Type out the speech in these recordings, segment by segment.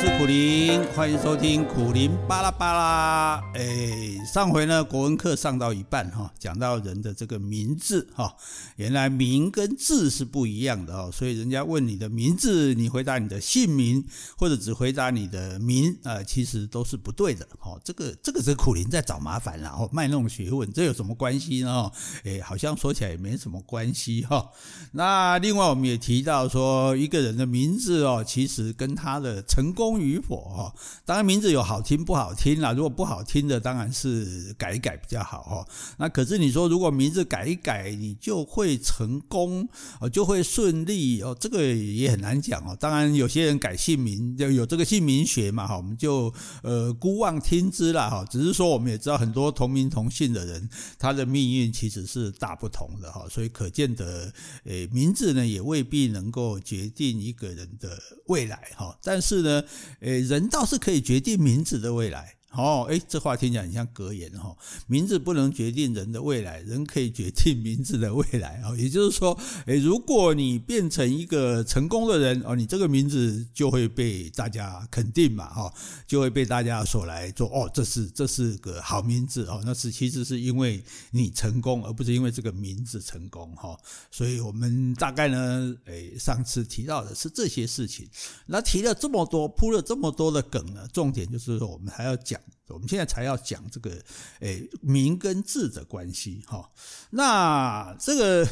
是苦苓，欢迎收听苦苓巴拉巴拉。哎，上回呢，国文课上到一半哈，讲到人的这个名字哈，原来名跟字是不一样的哦，所以人家问你的名字，你回答你的姓名，或者只回答你的名啊，其实都是不对的。哈，这个这个是苦林在找麻烦，然后卖弄学问，这有什么关系呢？哎，好像说起来也没什么关系哈。那另外我们也提到说，一个人的名字哦，其实跟他的成功功与否哈，当然名字有好听不好听啦。如果不好听的，当然是改一改比较好哈。那可是你说，如果名字改一改，你就会成功哦，就会顺利哦，这个也很难讲哦。当然，有些人改姓名就有这个姓名学嘛哈，我们就呃姑妄听之了哈。只是说，我们也知道很多同名同姓的人，他的命运其实是大不同的哈。所以可见得，诶，名字呢也未必能够决定一个人的未来哈。但是呢，诶，人倒是可以决定名字的未来。哦，诶，这话听起来很像格言哈。名字不能决定人的未来，人可以决定名字的未来哦。也就是说，诶，如果你变成一个成功的人哦，你这个名字就会被大家肯定嘛，哈，就会被大家所来做哦，这是这是个好名字哦。那是其实是因为你成功，而不是因为这个名字成功哈。所以我们大概呢，诶，上次提到的是这些事情。那提了这么多，铺了这么多的梗呢，重点就是说我们还要讲。我们现在才要讲这个，诶，名跟字的关系，哈。那这个，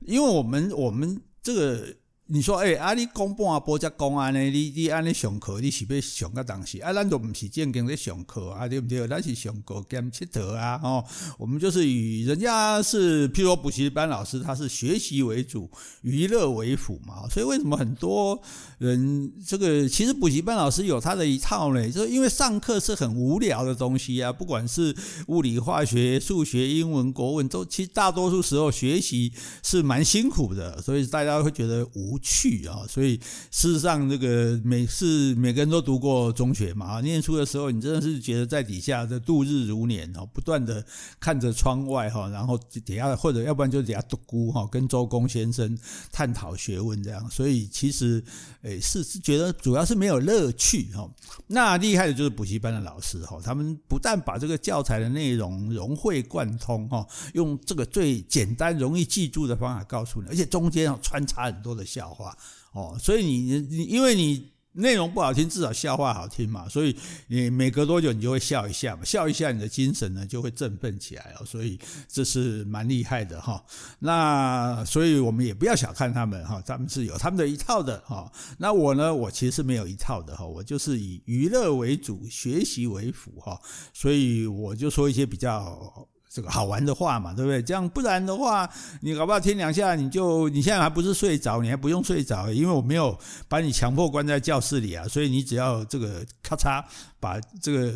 因为我们我们这个。你说，哎、欸，啊，你公半波才公安呢？你你按你上课，你是要上个东西？啊，咱就不是正经在上课啊，对不对？咱是上课兼佚佗啊，哦，我们就是以人家是，譬如说补习班老师，他是学习为主，娱乐为辅嘛。所以为什么很多人这个其实补习班老师有他的一套呢？就是因为上课是很无聊的东西啊，不管是物理、化学、数学、英文、国文，都其实大多数时候学习是蛮辛苦的，所以大家会觉得无。去啊，所以事实上，这个每次每个人都读过中学嘛，念书的时候，你真的是觉得在底下的度日如年哦，不断的看着窗外哈，然后底下或者要不然就底下独孤哈，跟周公先生探讨学问这样，所以其实诶是是觉得主要是没有乐趣哈。那厉害的就是补习班的老师哈，他们不但把这个教材的内容融会贯通哈，用这个最简单容易记住的方法告诉你，而且中间要穿插很多的笑笑话哦，所以你你因为你内容不好听，至少笑话好听嘛，所以你每隔多久你就会笑一下嘛，笑一下你的精神呢就会振奋起来哦，所以这是蛮厉害的哈。那所以我们也不要小看他们哈，他们是有他们的一套的哈。那我呢，我其实是没有一套的哈，我就是以娱乐为主，学习为辅哈，所以我就说一些比较。这个好玩的话嘛，对不对？这样不然的话，你搞不好听两下你就你现在还不是睡着，你还不用睡着，因为我没有把你强迫关在教室里啊，所以你只要这个咔嚓把这个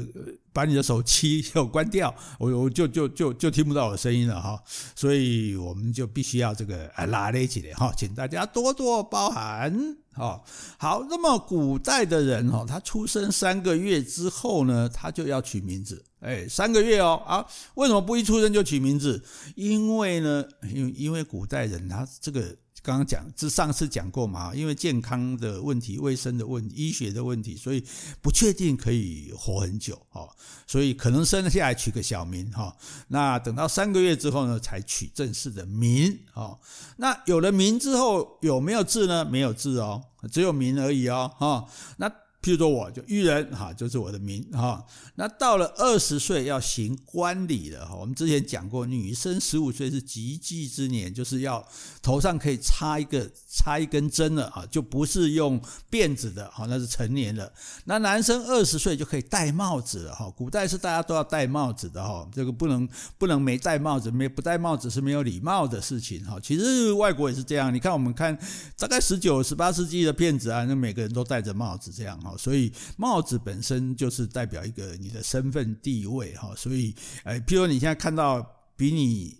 把你的手机又关掉，我我就就就就听不到我的声音了哈。所以我们就必须要这个啊拉咧起来哈，请大家多多包涵。好，好，那么古代的人哈，他出生三个月之后呢，他就要取名字。哎，三个月哦，啊，为什么不一出生就取名字？因为呢，因为因为古代人他这个。刚刚讲，这上次讲过嘛，因为健康的问题、卫生的问题、医学的问题，所以不确定可以活很久哈，所以可能生下来取个小名哈，那等到三个月之后呢，才取正式的名哈。那有了名之后，有没有字呢？没有字哦，只有名而已哦哈。那譬如说，我就玉人哈，就是我的名哈。那到了二十岁要行冠礼了哈。我们之前讲过，女生十五岁是及笄之年，就是要头上可以插一个插一根针了啊，就不是用辫子的哈，那是成年了。那男生二十岁就可以戴帽子了哈。古代是大家都要戴帽子的哈，这个不能不能没戴帽子，没不戴帽子是没有礼貌的事情哈。其实外国也是这样，你看我们看大概十九、十八世纪的片子啊，那每个人都戴着帽子这样哈。所以帽子本身就是代表一个你的身份地位哈，所以诶，譬如你现在看到比你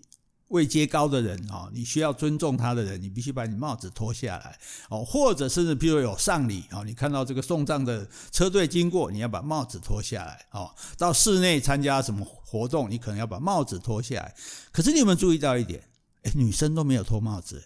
位阶高的人哦，你需要尊重他的人，你必须把你帽子脱下来哦，或者甚至譬如有丧礼哦，你看到这个送葬的车队经过，你要把帽子脱下来哦。到室内参加什么活动，你可能要把帽子脱下来。可是你有没有注意到一点？诶，女生都没有脱帽子。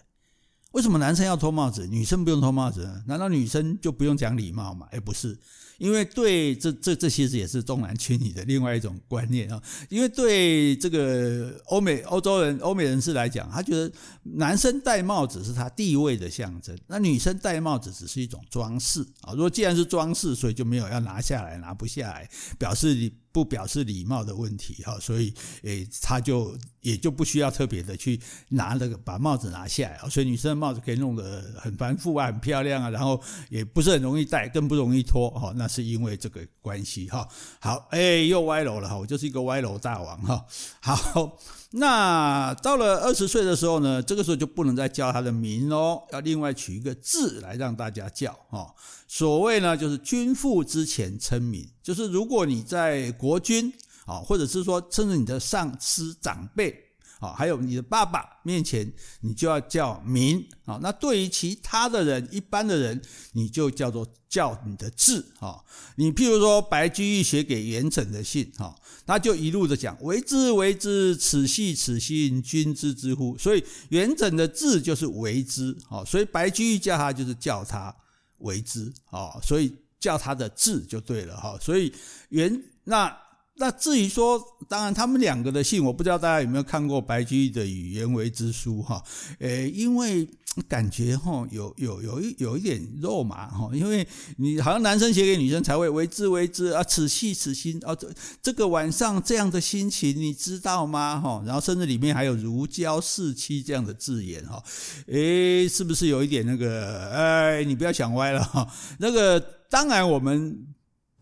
为什么男生要脱帽子，女生不用脱帽子呢？难道女生就不用讲礼貌吗？哎，不是。因为对这这这其实也是重男轻女的另外一种观念啊。因为对这个欧美欧洲人、欧美人士来讲，他觉得男生戴帽子是他地位的象征，那女生戴帽子只是一种装饰啊。如果既然是装饰，所以就没有要拿下来、拿不下来，表示你。不表示礼貌的问题哈，所以诶，他就也就不需要特别的去拿那个把帽子拿下来，所以女生的帽子可以弄得很繁复啊，很漂亮啊，然后也不是很容易戴，更不容易脱哈，那是因为这个关系哈。好，诶，又歪楼了哈，我就是一个歪楼大王哈。好，那到了二十岁的时候呢，这个时候就不能再叫他的名喽，要另外取一个字来让大家叫哈。所谓呢，就是君父之前称名，就是如果你在国君啊，或者是说甚至你的上司长辈啊，还有你的爸爸面前，你就要叫名啊。那对于其他的人，一般的人，你就叫做叫你的字啊。你譬如说白居易写给元稹的信哈，他就一路的讲为之为之，此系此信，君知之乎？所以元稹的字就是为之啊，所以白居易叫他就是叫他。为之啊，所以叫他的字就对了哈。所以原那那至于说，当然他们两个的信，我不知道大家有没有看过白居易的《与颜为之书》哈。诶，因为感觉哈有有有一有一点肉麻哈，因为你好像男生写给女生才会为之为之啊，此系此心啊，这这个晚上这样的心情你知道吗哈？然后甚至里面还有如胶似漆这样的字眼哈，诶，是不是有一点那个？哎，你不要想歪了哈。那个当然我们。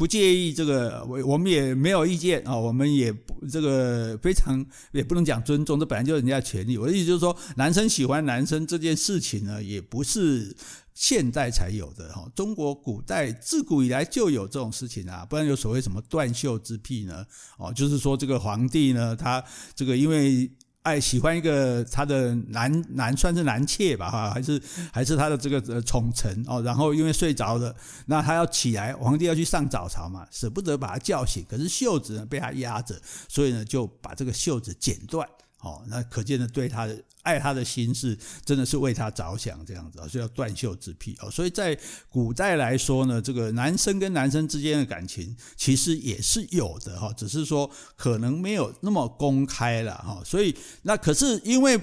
不介意这个，我我们也没有意见啊，我们也不这个非常也不能讲尊重，这本来就是人家的权利。我的意思就是说，男生喜欢男生这件事情呢，也不是现代才有的哈，中国古代自古以来就有这种事情啊，不然有所谓什么断袖之癖呢？哦，就是说这个皇帝呢，他这个因为。爱喜欢一个他的男男算是男妾吧哈，还是还是他的这个宠臣哦，然后因为睡着了，那他要起来，皇帝要去上早朝嘛，舍不得把他叫醒，可是袖子呢被他压着，所以呢就把这个袖子剪断。哦，那可见的对他的爱他的心是真的是为他着想这样子啊，所以叫断袖之癖哦。所以在古代来说呢，这个男生跟男生之间的感情其实也是有的哈，只是说可能没有那么公开了哈。所以那可是因为。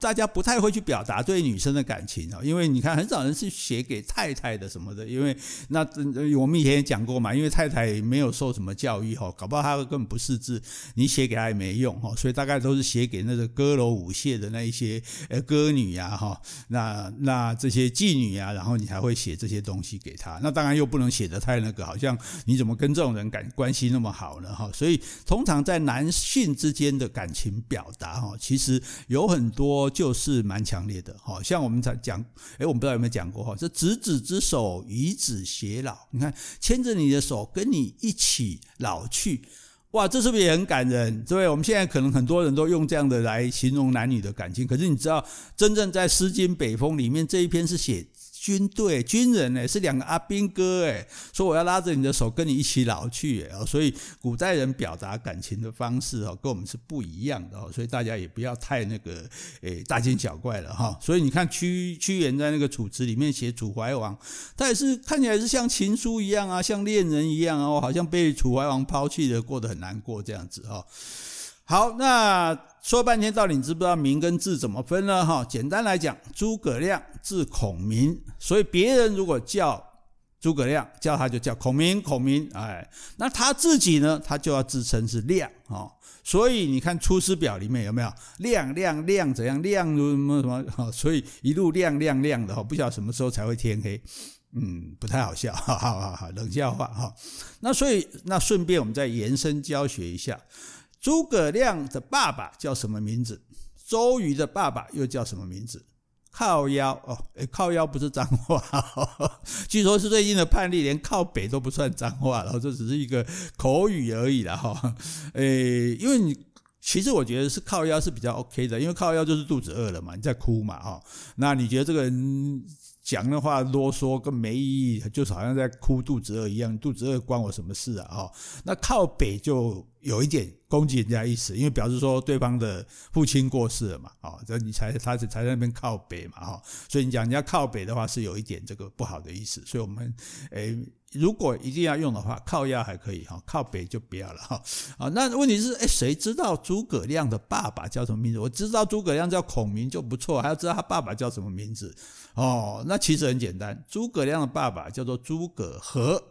大家不太会去表达对女生的感情啊，因为你看很少人是写给太太的什么的，因为那我们以前也讲过嘛，因为太太没有受什么教育哈，搞不好她根本不识字，你写给她也没用哈，所以大概都是写给那个歌楼舞榭的那一些呃歌女呀哈，那那这些妓女呀，然后你才会写这些东西给她，那当然又不能写的太那个，好像你怎么跟这种人感关系那么好呢哈，所以通常在男性之间的感情表达哈，其实有很多。就是蛮强烈的，好像我们才讲，哎，我们不知道有没有讲过哈，这执子之手，与子偕老。你看，牵着你的手，跟你一起老去，哇，这是不是也很感人？对不对？我们现在可能很多人都用这样的来形容男女的感情，可是你知道，真正在《诗经·北风》里面这一篇是写。军队军人呢，是两个阿兵哥哎，说我要拉着你的手跟你一起老去哎，所以古代人表达感情的方式哦，跟我们是不一样的哦，所以大家也不要太那个诶大惊小怪了哈。所以你看屈屈原在那个《楚辞》里面写楚怀王，他也是看起来是像情书一样啊，像恋人一样哦，好像被楚怀王抛弃的，过得很难过这样子哈。好，那说半天到底你知不知道名跟字怎么分呢？哈，简单来讲，诸葛亮字孔明，所以别人如果叫诸葛亮，叫他就叫孔明，孔明，哎，那他自己呢，他就要自称是亮，哈，所以你看《出师表》里面有没有亮亮亮怎样亮什么什么，哈，所以一路亮亮亮的哈，不晓得什么时候才会天黑，嗯，不太好笑，哈，好好好，冷笑话哈。那所以那顺便我们再延伸教学一下。诸葛亮的爸爸叫什么名字？周瑜的爸爸又叫什么名字？靠腰哦，诶，靠腰不是脏话，呵呵，据说是最近的判例，连靠北都不算脏话，然后这只是一个口语而已了哈。诶，因为你其实我觉得是靠腰是比较 OK 的，因为靠腰就是肚子饿了嘛，你在哭嘛哈。那你觉得这个人？讲的话啰嗦跟没意义，就是好像在哭肚子饿一样。肚子饿关我什么事啊？哈，那靠北就有一点攻击人家意思，因为表示说对方的父亲过世了嘛，哦，这你才他才在那边靠北嘛，哈，所以你讲人家靠北的话是有一点这个不好的意思，所以我们诶，如果一定要用的话，靠压还可以哈，靠北就不要了哈，啊，那问题是诶，谁知道诸葛亮的爸爸叫什么名字？我知道诸葛亮叫孔明就不错，还要知道他爸爸叫什么名字哦。那其实很简单，诸葛亮的爸爸叫做诸葛和。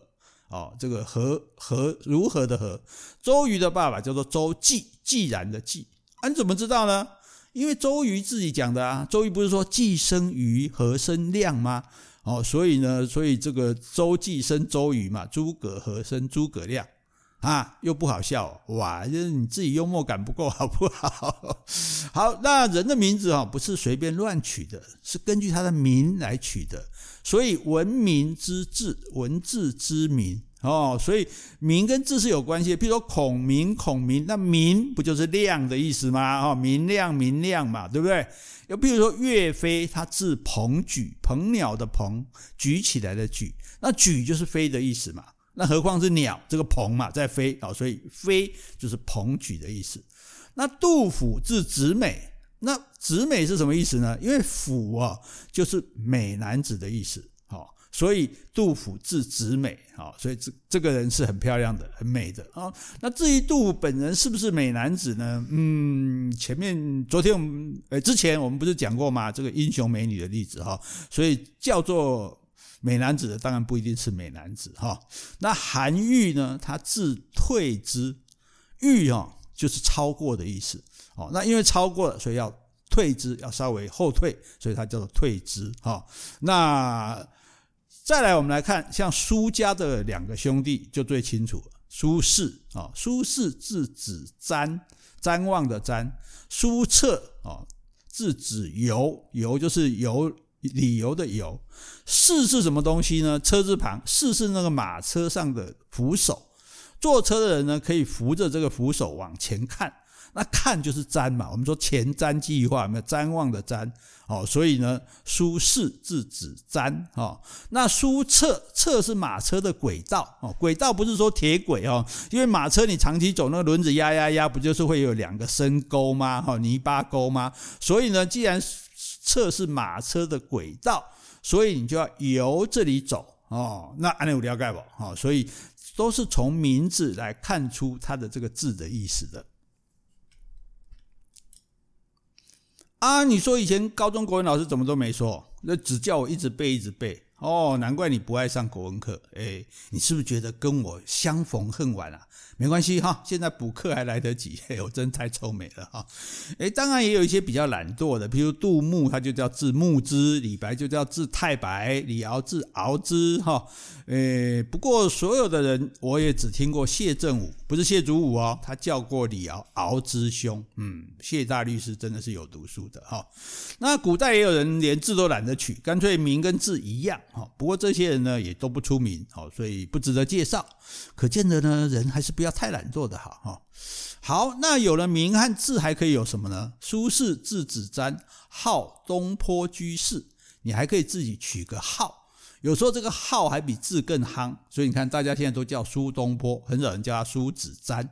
哦，这个和和如何的和，周瑜的爸爸叫做周季，既然的季，啊，你怎么知道呢？因为周瑜自己讲的啊，周瑜不是说既生瑜，和生亮吗？哦，所以呢，所以这个周季生周瑜嘛，诸葛和生诸葛亮，啊，又不好笑，哇，就是你自己幽默感不够好不好？好，那人的名字啊，不是随便乱取的，是根据他的名来取的。所以文名之字，文字之名哦，所以名跟字是有关系的。譬如说孔明，孔明，那明不就是亮的意思吗？哦，明亮，明亮嘛，对不对？又譬如说岳飞，他字鹏举，鹏鸟的鹏，举起来的举，那举就是飞的意思嘛。那何况是鸟，这个鹏嘛，在飞啊，所以飞就是鹏举的意思。那杜甫字子美。那子美是什么意思呢？因为甫啊，就是美男子的意思，好，所以杜甫字子美，好，所以这这个人是很漂亮的，很美的啊。那至于杜甫本人是不是美男子呢？嗯，前面昨天我们呃之前我们不是讲过吗？这个英雄美女的例子哈，所以叫做美男子的当然不一定是美男子哈。那韩愈呢，他字退之，愈啊就是超过的意思。哦，那因为超过了，所以要退之，要稍微后退，所以它叫做退之。哈，那再来我们来看，像苏家的两个兄弟就最清楚了。苏轼啊，苏轼字子瞻，瞻望的瞻；苏辙啊，字子由，由就是由理由的由。轼是什么东西呢？车字旁，轼是那个马车上的扶手，坐车的人呢可以扶着这个扶手往前看。那看就是瞻嘛，我们说前瞻计划，有没有瞻望的瞻？哦，所以呢，苏轼字子瞻，哦，那苏辙，辙是马车的轨道，哦，轨道不是说铁轨哦，因为马车你长期走那个轮子压压压，不就是会有两个深沟吗？哈，泥巴沟吗？所以呢，既然测试马车的轨道，所以你就要由这里走，哦，那安利有了解不？哦，所以都是从名字来看出它的这个字的意思的。啊，你说以前高中国文老师怎么都没说，那只叫我一直背一直背哦，难怪你不爱上国文课，哎，你是不是觉得跟我相逢恨晚啊？没关系哈，现在补课还来得及。嘿，我真太臭美了哈！诶，当然也有一些比较懒惰的，比如杜牧，他就叫字牧之；李白就叫字太白；李敖字敖之。哈，诶，不过所有的人，我也只听过谢震武，不是谢祖武哦，他叫过李敖敖之兄。嗯，谢大律师真的是有读书的哈。那古代也有人连字都懒得取，干脆名跟字一样哈。不过这些人呢，也都不出名，哦，所以不值得介绍。可见的呢，人还是不要太懒惰的好哈。好，那有了名和字，还可以有什么呢？苏轼字子瞻，号东坡居士。你还可以自己取个号，有时候这个号还比字更夯。所以你看，大家现在都叫苏东坡，很少人叫他苏子瞻。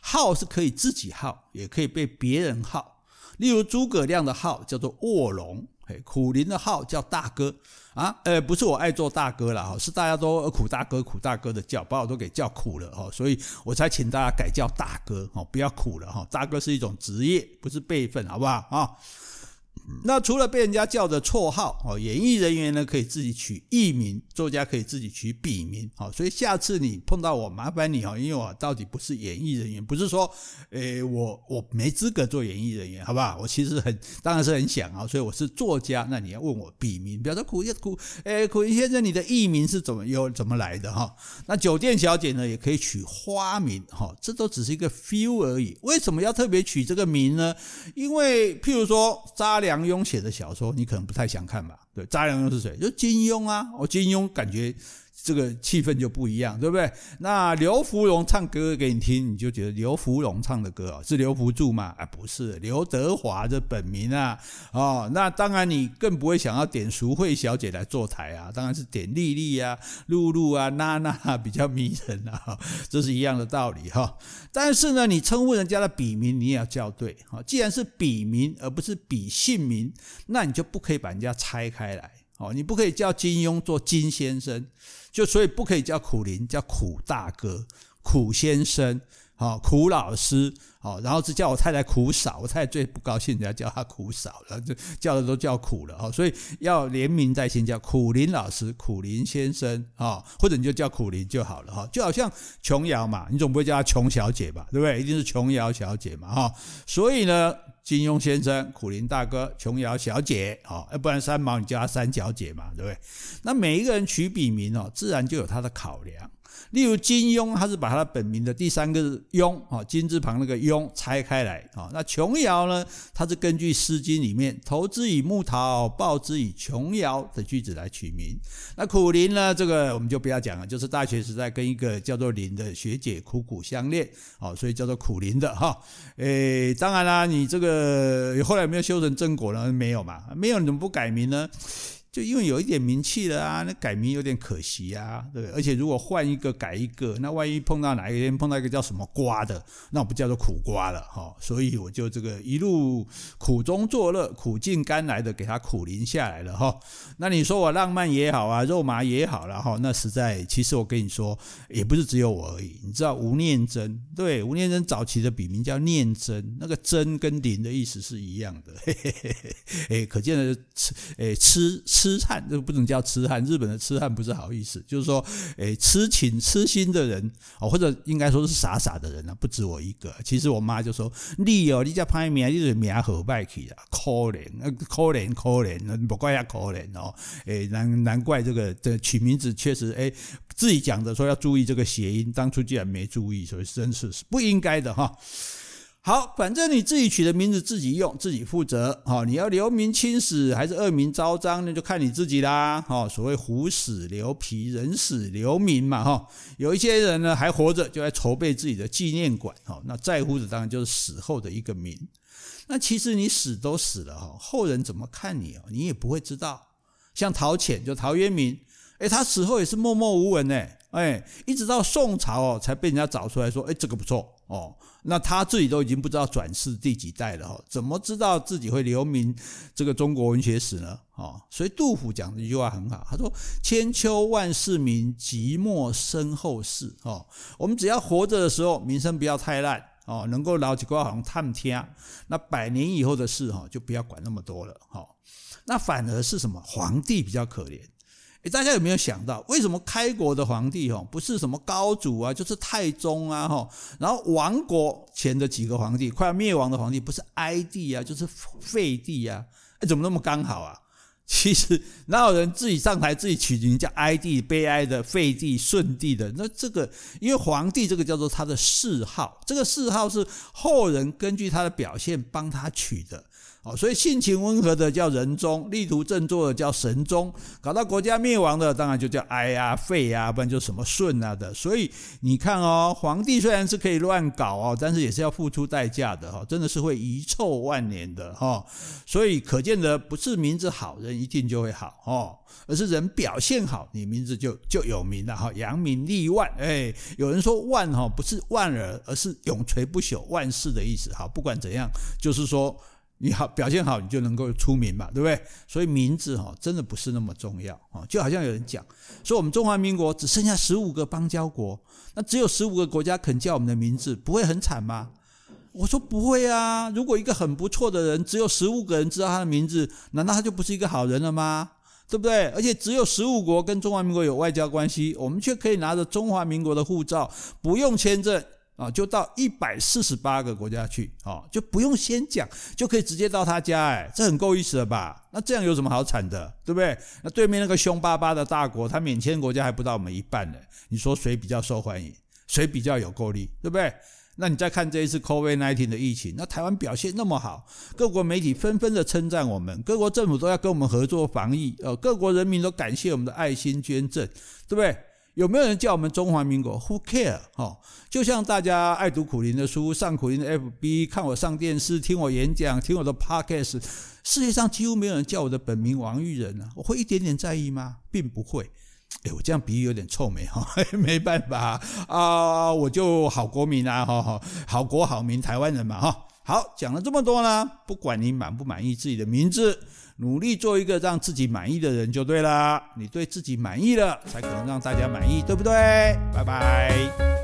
号是可以自己号，也可以被别人号。例如诸葛亮的号叫做卧龙，苦林的号叫大哥。啊，呃，不是我爱做大哥了哈，是大家都苦大哥苦大哥的叫，把我都给叫苦了哈，所以我才请大家改叫大哥哦，不要苦了哈，大哥是一种职业，不是辈分，好不好啊？那除了被人家叫的绰号哦，演艺人员呢可以自己取艺名，作家可以自己取笔名，好，所以下次你碰到我，麻烦你哦，因为我到底不是演艺人员，不是说，诶，我我没资格做演艺人员，好不好？我其实很当然是很想啊，所以我是作家，那你要问我笔名，比方说苦苦，诶，苦云先生，你的艺名是怎么有怎么来的哈？那酒店小姐呢也可以取花名，哈，这都只是一个 feel 而已，为什么要特别取这个名呢？因为譬如说查梁庸写的小说，你可能不太想看吧？对，查良又是谁？就金庸啊！我金庸感觉这个气氛就不一样，对不对？那刘福荣唱歌给你听，你就觉得刘福荣唱的歌哦是刘福柱吗？啊，不是，刘德华的本名啊。哦，那当然你更不会想要点淑慧小姐来坐台啊，当然是点丽丽啊、露露啊、娜娜啊比较迷人啊，这是一样的道理哈。但是呢，你称呼人家的笔名，你也要叫对啊。既然是笔名而不是笔姓名，那你就不可以把人家拆开来。哦，你不可以叫金庸做金先生，就所以不可以叫苦林，叫苦大哥、苦先生、好苦老师，好，然后是叫我太太苦嫂，我太太最不高兴人家叫她苦嫂了，就叫的都叫苦了，所以要连名带姓叫苦林老师、苦林先生，啊，或者你就叫苦林就好了，哈，就好像琼瑶嘛，你总不会叫她琼小姐吧，对不对？一定是琼瑶小姐嘛，哈，所以呢。金庸先生、苦林大哥、琼瑶小姐，哦，要不然三毛你叫她三小姐嘛，对不对？那每一个人取笔名哦，自然就有他的考量。例如金庸，他是把他本名的第三个庸啊，金字旁那个庸拆开来啊。那琼瑶呢，他是根据《诗经》里面“投之以木桃，报之以琼瑶”的句子来取名。那苦苓呢，这个我们就不要讲了，就是大学时代跟一个叫做林的学姐苦苦相恋，哦，所以叫做苦苓的哈。诶，当然啦，你这个后来有没有修成正果呢？没有嘛，没有你怎么不改名呢？就因为有一点名气了啊，那改名有点可惜啊，对不对？而且如果换一个改一个，那万一碰到哪一天碰到一个叫什么瓜的，那我不叫做苦瓜了哈。所以我就这个一路苦中作乐，苦尽甘来的给他苦苓下来了哈。那你说我浪漫也好啊，肉麻也好了哈，那实在其实我跟你说，也不是只有我而已。你知道吴念真，对，吴念真早期的笔名叫念真，那个真跟灵的意思是一样的，嘿嘿嘿嘿，哎，可见的吃，哎吃吃。痴汉，这个不能叫痴汉，日本的痴汉不是好意思，就是说，诶，痴情痴心的人，哦，或者应该说是傻傻的人啊，不止我一个。其实我妈就说，你哦，你叫拍名，你是名好败去了，可怜，可怜，可怜，不怪他可怜哦，诶，难难怪这个这取名字确实，诶，自己讲的说要注意这个谐音，当初竟然没注意，所以真是是不应该的哈。好，反正你自己取的名字自己用，自己负责。好，你要留名青史还是恶名昭彰，那就看你自己啦。好，所谓虎死留皮，人死留名嘛。哈，有一些人呢还活着，就在筹备自己的纪念馆。哈，那在乎的当然就是死后的一个名。那其实你死都死了，哈，后人怎么看你哦，你也不会知道。像陶潜，就陶渊明，诶，他死后也是默默无闻呢，诶，一直到宋朝哦，才被人家找出来说，诶，这个不错哦。那他自己都已经不知道转世第几代了哈，怎么知道自己会留名这个中国文学史呢？哦，所以杜甫讲的一句话很好，他说：“千秋万世名，寂寞身后事。”哦，我们只要活着的时候，名声不要太烂哦，能够老几挂行探听，那百年以后的事哈，就不要管那么多了。哈，那反而是什么？皇帝比较可怜。大家有没有想到，为什么开国的皇帝哈不是什么高祖啊，就是太宗啊哈，然后亡国前的几个皇帝，快要灭亡的皇帝不是哀帝啊，就是废帝啊？哎，怎么那么刚好啊？其实哪有人自己上台自己取名叫哀帝、悲哀的废帝、顺帝的？那这个因为皇帝这个叫做他的谥号，这个谥号是后人根据他的表现帮他取的。哦，所以性情温和的叫仁宗，力图振作的叫神宗，搞到国家灭亡的当然就叫哀啊、废啊，不然就什么顺啊的。所以你看哦，皇帝虽然是可以乱搞哦，但是也是要付出代价的哈，真的是会遗臭万年的哈。所以可见的不是名字好人一定就会好哦，而是人表现好，你名字就就有名了哈，扬名立万。哎，有人说万哈不是万耳，而是永垂不朽、万世的意思。好，不管怎样，就是说。你好，表现好，你就能够出名嘛，对不对？所以名字哈，真的不是那么重要啊。就好像有人讲说，我们中华民国只剩下十五个邦交国，那只有十五个国家肯叫我们的名字，不会很惨吗？我说不会啊。如果一个很不错的人，只有十五个人知道他的名字，难道他就不是一个好人了吗？对不对？而且只有十五国跟中华民国有外交关系，我们却可以拿着中华民国的护照，不用签证。啊，就到一百四十八个国家去，啊，就不用先讲，就可以直接到他家，哎，这很够意思了吧？那这样有什么好惨的，对不对？那对面那个凶巴巴的大国，他免签国家还不到我们一半呢，你说谁比较受欢迎？谁比较有够力，对不对？那你再看这一次 COVID-19 的疫情，那台湾表现那么好，各国媒体纷纷的称赞我们，各国政府都要跟我们合作防疫，呃，各国人民都感谢我们的爱心捐赠，对不对？有没有人叫我们中华民国？Who care？哈，就像大家爱读苦苓的书，上苦苓的 FB，看我上电视，听我演讲，听我的 Podcast，世界上几乎没有人叫我的本名王玉仁啊，我会一点点在意吗？并不会。哎，我这样比喻有点臭美哈，没办法啊，我就好国民啊，哈，好国好民，台湾人嘛，哈。好，讲了这么多呢，不管你满不满意自己的名字。努力做一个让自己满意的人就对了。你对自己满意了，才可能让大家满意，对不对？拜拜。